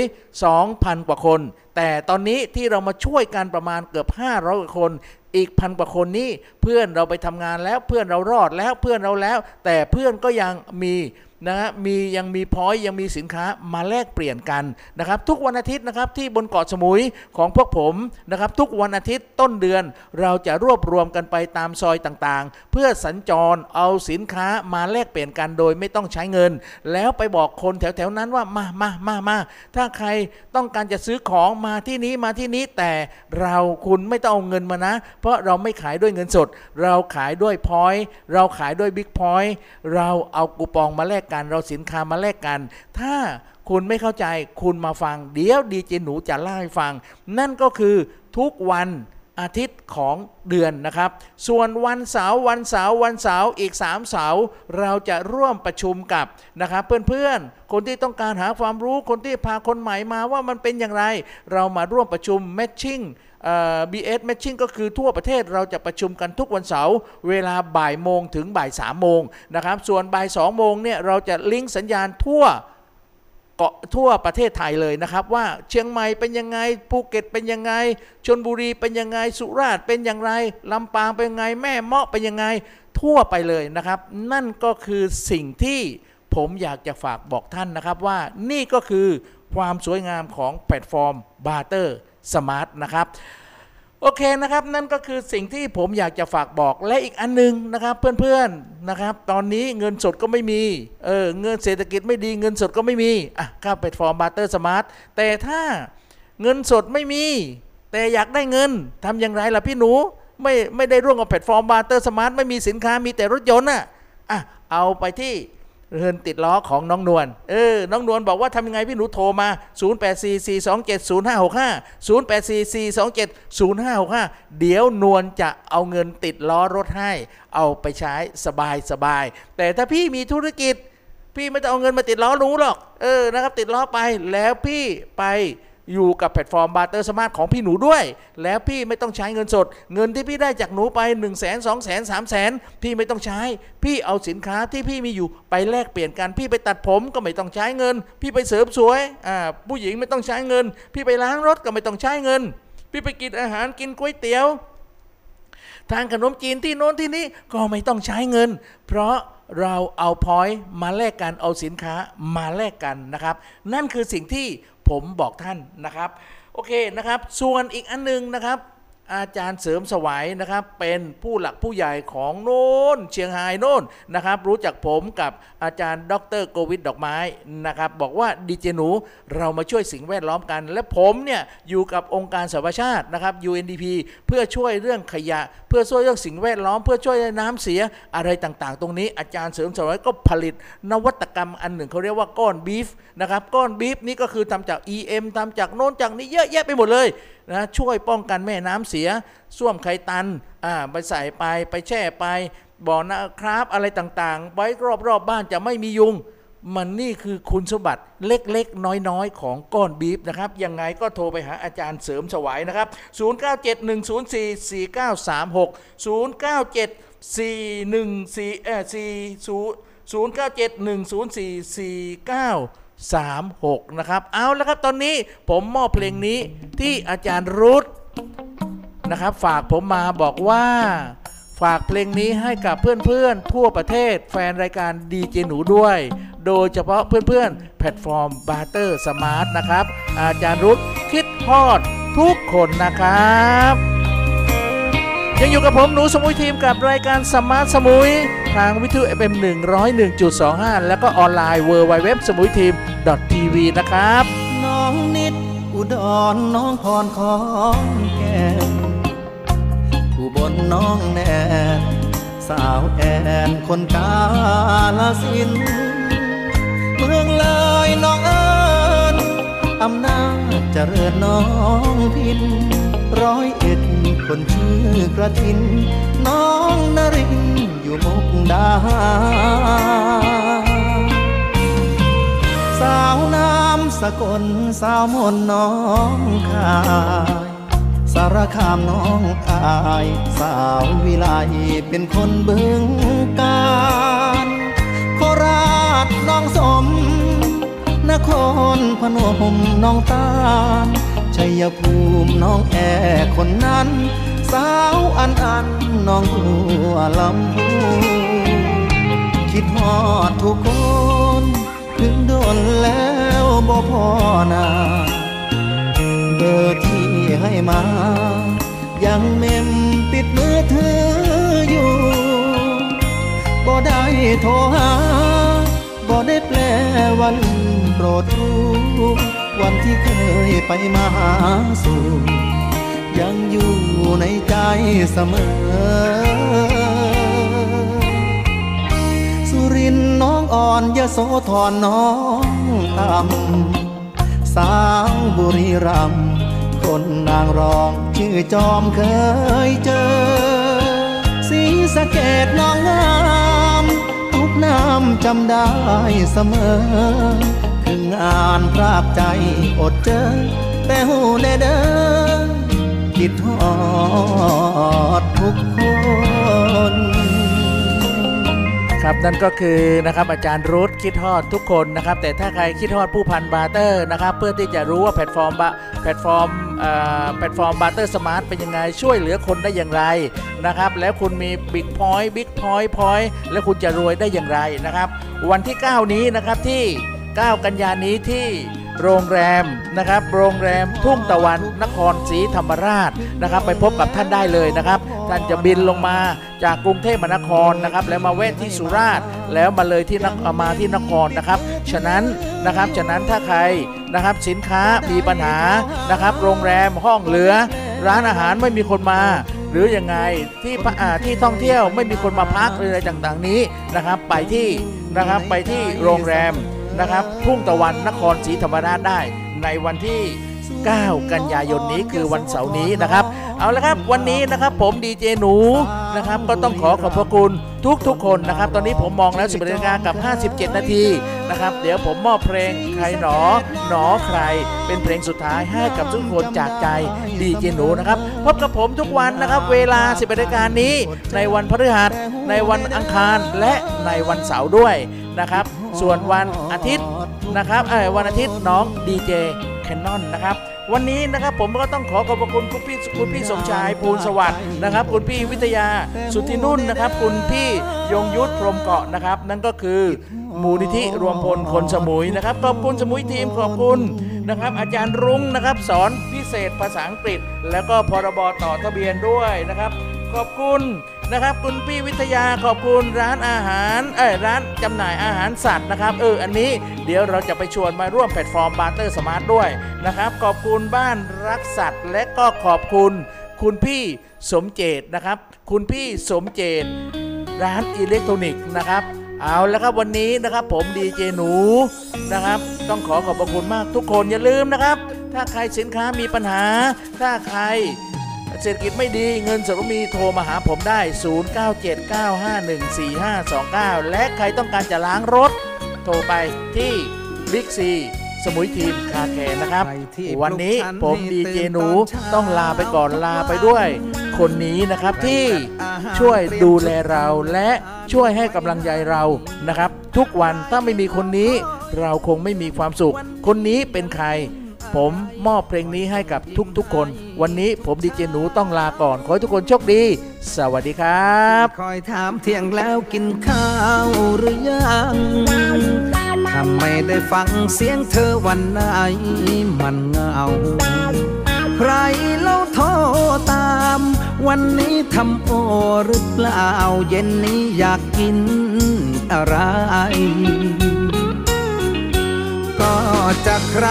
2,000 กว่าคน แต่ตอนนี้ที่เรามาช่วยกันประมาณเกือบ 500กว่าคน อีกพันกว่าคนนี้เพื่อนเราไปทำงานแล้วเพื่อนเรารอดแล้วเพื่อนเราแล้ว แต่เพื่อนก็ยังมี นะฮะมียังมี point ยังมีสินค้ามาแลกเปลี่ยนกันนะครับ ทุกวันอาทิตย์นะครับที่บนเกาะสมุยของพวกผมนะครับ ทุกวันอาทิตย์ต้นเดือน เราจะรวบรวมกันไปตามซอยต่างๆ เพื่อสัญจรเอาสินค้ามาแลกเปลี่ยนกันโดยไม่ต้องใช้เงิน แล้วไปบอกคนแถวๆนั้นว่ามามามามาถ้าใครต้องการจะซื้อของมาที่นี้มาที่นี้แต่เราคุณไม่ต้องเอาเงินมานะ เพราะเราไม่ขายด้วยเงินสด เราขายด้วย point เราขายด้วย big pointเราเอาคูปองมาแลกกันเราสินค้ามาแลกกัน ถ้าคุณไม่เข้าใจคุณมาฟัง เดี๋ยวดีเจหนูจะเล่าให้ฟัง นั่นก็คือทุกวันอาทิตย์ของเดือนนะครับ ส่วนวันเสาร์วันเสาร์วันเสาร์อีก 3 เสาร์เราจะร่วมประชุมกับนะครับเพื่อนๆ คนที่ต้องการหาความรู้คนที่พาคนใหม่มาว่ามันเป็นอย่างไร เรามาร่วมประชุมแมทชิ่ง matching เอ่อ BS matching ก็คือทั่วประเทศเราจะประชุมกันทุกวันเสาร์เวลาบ่ายโมงถึงบ่ายสามโมงนะครับ ส่วนบ่ายสองโมงเนี่ยเราจะลิงก์สัญญาณทั่วเกาะทั่วประเทศไทยเลยนะครับ ว่าเชียงใหม่เป็นยังไงภูเก็ตเป็นยังไงชนบุรีเป็นยังไงสุราษฎร์เป็นอย่างไรลำปางเป็นยังไงแม่เมาะเป็นยังไงทั่วไปเลยนะครับ นั่นก็คือสิ่งที่ผมอยากจะฝากบอกท่านนะครับว่านี่ก็คือความสวยงามของแพลตฟอร์ม Barter Smart นะครับโอเคนะครับนั่นก็คือสิ่งที่ผมอยากจะฝากบอกและอีกอันหนึงนะครับเพื่อนๆนะครับตอนนี้เงินสดก็ไม่มีเออเงินเศรษฐกิจไม่ดีเงินสดก็ไม่มีอะเข้าแพลตฟอร์ม Barter Smart แต่ถ้าเงินสดไม่มี แต่อยากได้เงินทำอย่างไรล่ะพี่หนูไม่ไม่ได้ร่วมกับแพลตฟอร์ม Barter Smart ไม่มีสินค้ามีแต่รถยนต์อะอะเอาไปที่ เงินติดล้อของน้องนวล เออ น้องนวลบอกว่าทำยังไงพี่หนูโทรมา 0844270565 0844270565 เดี๋ยวนวลจะเอาเงินติดล้อรถให้ เอาไปใช้สบายสบาย แต่ถ้าพี่มีธุรกิจ พี่ไม่ต้องเอาเงินมาติดล้อหนูหรอก เออ นะครับ ติดล้อไป แล้วพี่ไป อยู่กับแพลตฟอร์ม Barter Smart ของพี่หนูด้วย แล้วพี่ไม่ต้องใช้เงินสด เงินที่พี่ได้จากหนูไปหนึ่งแสนสองแสนสามแสนพี่ไม่ต้องใช้ พี่เอาสินค้าที่พี่มีอยู่ไปแลกเปลี่ยนกัน พี่ไปตัดผมก็ไม่ต้องใช้เงิน พี่ไปเสริมสวยอ่าผู้หญิงไม่ต้องใช้เงิน พี่ไปล้างรถก็ไม่ต้องใช้เงิน พี่ไปกินอาหารกินก๋วยเตี๋ยว ทางขนมจีนที่โน้นที่นี้ก็ไม่ต้องใช้เงิน เพราะเราเอาพอยต์มาแลกกันเอาสินค้ามาแลกกันนะครับ นั่นคือสิ่งที่ ผมบอกท่านนะครับ โอเคนะครับ ส่วนอีกอันหนึงนะครับ อาจารย์เสริมสวัยนะครับเป็นผู้หลักผู้ใหญ่ของโน้นเชียงรายโน้นนะครับรู้จักผมกับอาจารย์ดรโกวิทดอกไม้นะครับบอกว่าดีเจหนูเรามาช่วยสิ่งแวดล้อมกัน และผมเนี่ยอยู่กับองค์การสหประชาตินะครับ UNDP เพื่อช่วยเรื่องขยะ เพื่อช่วยเรื่องสิ่งแวดล้อม เพื่อช่วยน้ำเสียอะไรต่างๆ ตรงนี้ อาจารย์เสริมสวัยก็ผลิตนวัตกรรมอันหนึ่งเขาเรียกว่าก้อนบีฟนะครับก้อนบีฟนี่ก็คือทำจาก EM ทำจากโน้นจากนี้เยอะแยะไปหมดเลยนะช่วยป้องกันแม่น้ำเสียส้วมไขตันอ่าไปใส่ไปไปแช่ไปบ่อนะครับอะไรต่างๆ ไว้รอบๆบบ้านจะไม่มียุง มันนี่คือคุณสมบัติเล็กๆ น้อยๆ ของก้อนบีฟนะครับ ยังไงก็โทรไปหาอาจารย์เสริมสวายนะครับ 0971044936 097414เอ่อ4 0971044936 นะครับ เอาแล้วครับตอนนี้ผมมอบเพลงนี้ที่อาจารย์รุธนะครับ ฝากผมมาบอกว่า ฝากเพลงนี้ให้กับเพื่อนๆ ทั่วประเทศแฟนรายการดีเจหนูด้วย โดยเฉพาะเพื่อนๆ แพลตฟอร์ม Barter Smart นะครับ อาจารย์รุธคิดฮอดทุกคนนะครับ ยังอยู่กับผมหนู Samui Team กับรายการ Smart Samui ทางวิทยุ FM 101.25 แล้วก็ออนไลน์ w w w Samui Team .tv นะครับ น้องนิดอุดรน้องพรของแก้มอุบลน้องแนนสาวแอนคนกาลสิน เมืองเลยน้องเอิญอำนาจเจริญน้องพิน ร้อยเอ็ดคนชื่อกระทิน น้องนรินอยู่มุกดา สาวน้ำสกลสาวมนน้องคาย สารคามน้องอาย สาววิไลเป็นคนบึงการโคราชน้องสม นครพนมน้องตาล ชัยภูมิน้องแอคนนั้น สาวอันอันน้องบัวลำพูคิดฮอดทุกคน ถึงโดนแล้วบ่พอหนาเบอร์ที่ให้มา ยังเมมติดมือถืออยู่บ่ได้โทรหาบ่ได้แปลวันโปรดรู้ วันที่เคยไปมาหาสู่ยังอยู่ในใจเสมอ สุรินทร์น้องอ่อนยโสธรน้องตำสาวบุรีรัมคนนางรองชื่อจอมเคยเจอ สีสะเกดน้องงาม ทุกน้ำจำได้เสมอานพรากใจอดเจอ แต่หูแน่เด้อคิดฮอดทุกคนครับนั่นก็คือนะครับอาจารย์รุธคิดฮอดทุกคนนะครับ แต่ถ้าใครคิดฮอดผู้พัน Barter นะครับ เพื่อที่จะรู้ว่าแพลตฟอร์มบะแพลตฟอร์มเอ่อแพลตฟอร์ม Barter Smart เป็นยังไง ช่วยเหลือคนได้อย่างไรนะครับ แล้วคุณมี big point big point point แล้วคุณจะรวยได้อย่างไรนะครับ วันที่ 9 นี้นะครับที่ 9 กันยานี้ที่โรงแรมนะครับ โรงแรมทุ่งตะวันนครศรีธรรมราชนะครับ ไปพบกับท่านได้เลยนะครับ ท่านจะบินลงมาจากกรุงเทพมหานครนะครับ แล้วมาแวะที่สุราษฎร์แล้วมาเลยที่นคมาที่นครนะครับ ฉะนั้นนะครับฉะนั้นถ้าใครนะครับสินค้ามีปัญหานะครับ โรงแรมห้องเหลือ ร้านอาหารไม่มีคนมาหรือยังไงที่พะอาที่ท่องเที่ยวไม่มีคนมาพักหรืออะไรต่างๆนี้นะครับ ไปที่นะครับไปที่โรงแรม นะครับทุ่งตะวันนครศรีธรรมราชได้ในวันที่ 9 กันยายนนี้คือวันเสาร์นี้นะครับ เอาละครับวันนี้นะครับผมดีเจหนูนะครับก็ต้องขอขอบพระคุณทุกทุกๆคนนะครับ ตอนนี้ผมมองแล้วสิบนาฬิกากับ 57 นาทีนะครับ เดี๋ยวผมมอบเพลงใครหนอ หนอใคร เป็นเพลงสุดท้ายให้กับทุกคนจากใจดีเจหนูนะครับ พบกับผมทุกวันนะครับ เวลา 10นาฬิกานี้ ในวันพฤหัส ในวันอังคารและในวันเสาร์ด้วย นะครับ ส่วนวันอาทิตย์นะครับเออวันอาทิตย์น้องดีเจแคนนอนนะครับวันนี้นะครับผมก็ต้องขอขอบคุณคุณพี่คุณพี่สมชายภูลสวัสดิ์นะครับ คุณพี่วิทยาสุทธินุ่นนะครับ คุณพี่ยงยุทธพรมเกาะนะครับ นั่นก็คือมูลนิธิรวมพลคนสมุยนะครับขอบคุณสมุยทีมขอบคุณนะครับ อาจารย์รุ้งนะครับ สอนพิเศษภาษาอังกฤษ แล้วก็พรบต่อทะเบียนด้วยนะครับ ขอบคุณ นะครับ คุณพี่วิทยาขอบคุณร้านอาหารเอ้ยร้านจำหน่ายอาหารสัตว์นะครับเอออันนี้เดี๋ยวเราจะไปชวนมาร่วมแพลตฟอร์ม Barter Smart ด้วยนะครับ ขอบคุณบ้านรักสัตว์ และก็ขอบคุณ คุณพี่สมเจตนะครับ คุณพี่สมเจตร้านอิเล็กทรอนิกส์นะครับเอาแล้วครับวันนี้นะครับผมดีเจหนูนะครับ ต้องขอขอบพระคุณมากทุกคนอย่าลืมนะครับ ถ้าใครสินค้ามีปัญหา ถ้าใคร เศรษฐกิจไม่ดีเงินสดก็มีโทรมาหาผมได้ 0979514529 และใครต้องการจะล้างรถ โทรไปที่บิ๊กซีสมุยทีมคาแคร์นะครับใครที่วันนี้ปลุกฉันผมให้ดีเจตื่นหนูตอนเช้าต้องลาไปก่อนลาไปด้วย คนนี้นะครับที่อาหารช่วยดูแลเราและช่วยให้กำลังใจเรานะครับ ทุกวันถ้าไม่มีคนนี้เราคงไม่มีความสุข คนนี้เป็นใคร ผมมอบเพลงนี้ให้กับทุกๆคน วันนี้ผมดีเจหนูต้องลาก่อน ขอให้ทุกคนโชคดี สวัสดีครับ คอยถามเที่ยงแล้วกินข้าวหรือยังทำไมได้ฟังเสียงเธอวันไหนมันเงา ใครเล่าโทรตาม วันนี้ทำโอหรือเปล่า เย็นนี้อยากกินอะไรก็จะใคร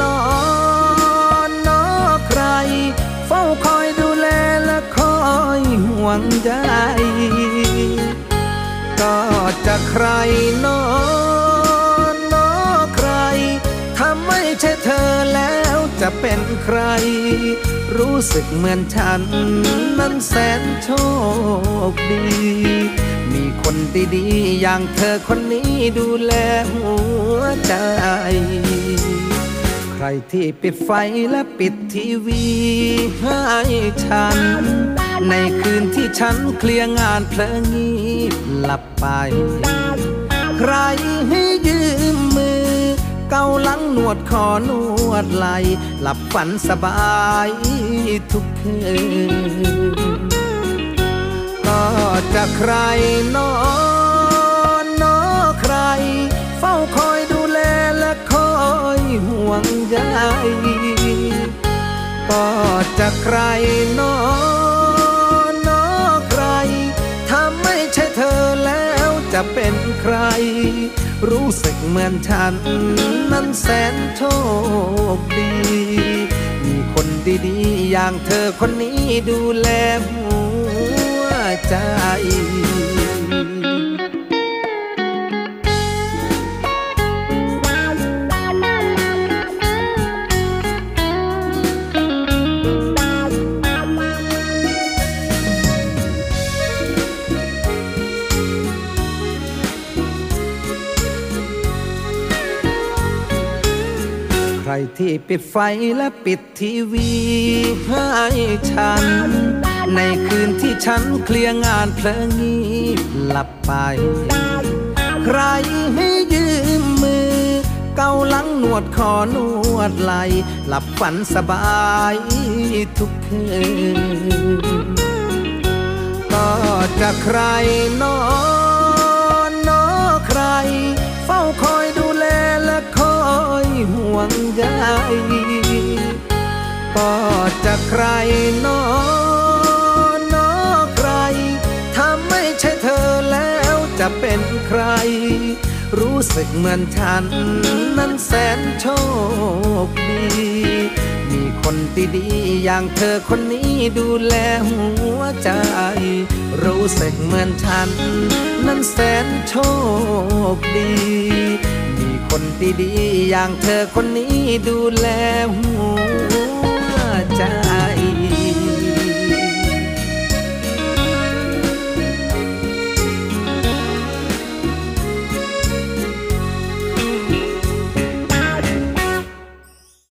นอ จะใครนอนนอใคร ถ้าไม่ใช่เธอแล้วจะเป็นใคร รู้สึกเหมือนฉัน นั้นแสนโชคดี มีคนดีๆอย่างเธอคนนี้ดูแลหัวใจ ใครที่ปิดไฟและปิดทีวีให้ฉัน ในคืนที่ฉันเคลียร์งานเพลิงงีบหลับ ไป ใครให้ยืมมือ เกาลังนวดคอนวดไหล หลับฝันสบายทุกคืน ก็จะใครนอนนอใคร เฝ้าคอยดูแลและคอยห่วงใยก็จะใครนอนนอใครถ้าไม่ใช่เธอแล้ว จะเป็นใคร รู้สึกเหมือนฉัน นั้นแสนโชคดี มีคนดีๆ อย่างเธอคนนี้ดูแลหัวใจ ที่ปิดไฟและปิดทีวีให้ฉัน ในคืนที่ฉันเคลียร์งานเพลงงีหลับไป ใครให้ยืมมือ เกาหลังนวดคอนวดไหล หลับฝันสบายทุกคืนก็จะใครนอนนอใคร เฝ้าคอยดูแลและคอย ห่วงใยก็จะใครนอนนอใคร ถ้าไม่ใช่เธอแล้วจะเป็นใคร รู้สึกเหมือนฉัน นั้นแสนโชคดีมีคนดีอย่างเธอคนนี้ดูแลหัวใจ รู้สึกเหมือนฉัน นั้นแสนโชคดี คนดีๆอย่างเธอคนนี้ดูแลหัว